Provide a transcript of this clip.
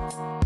Bye.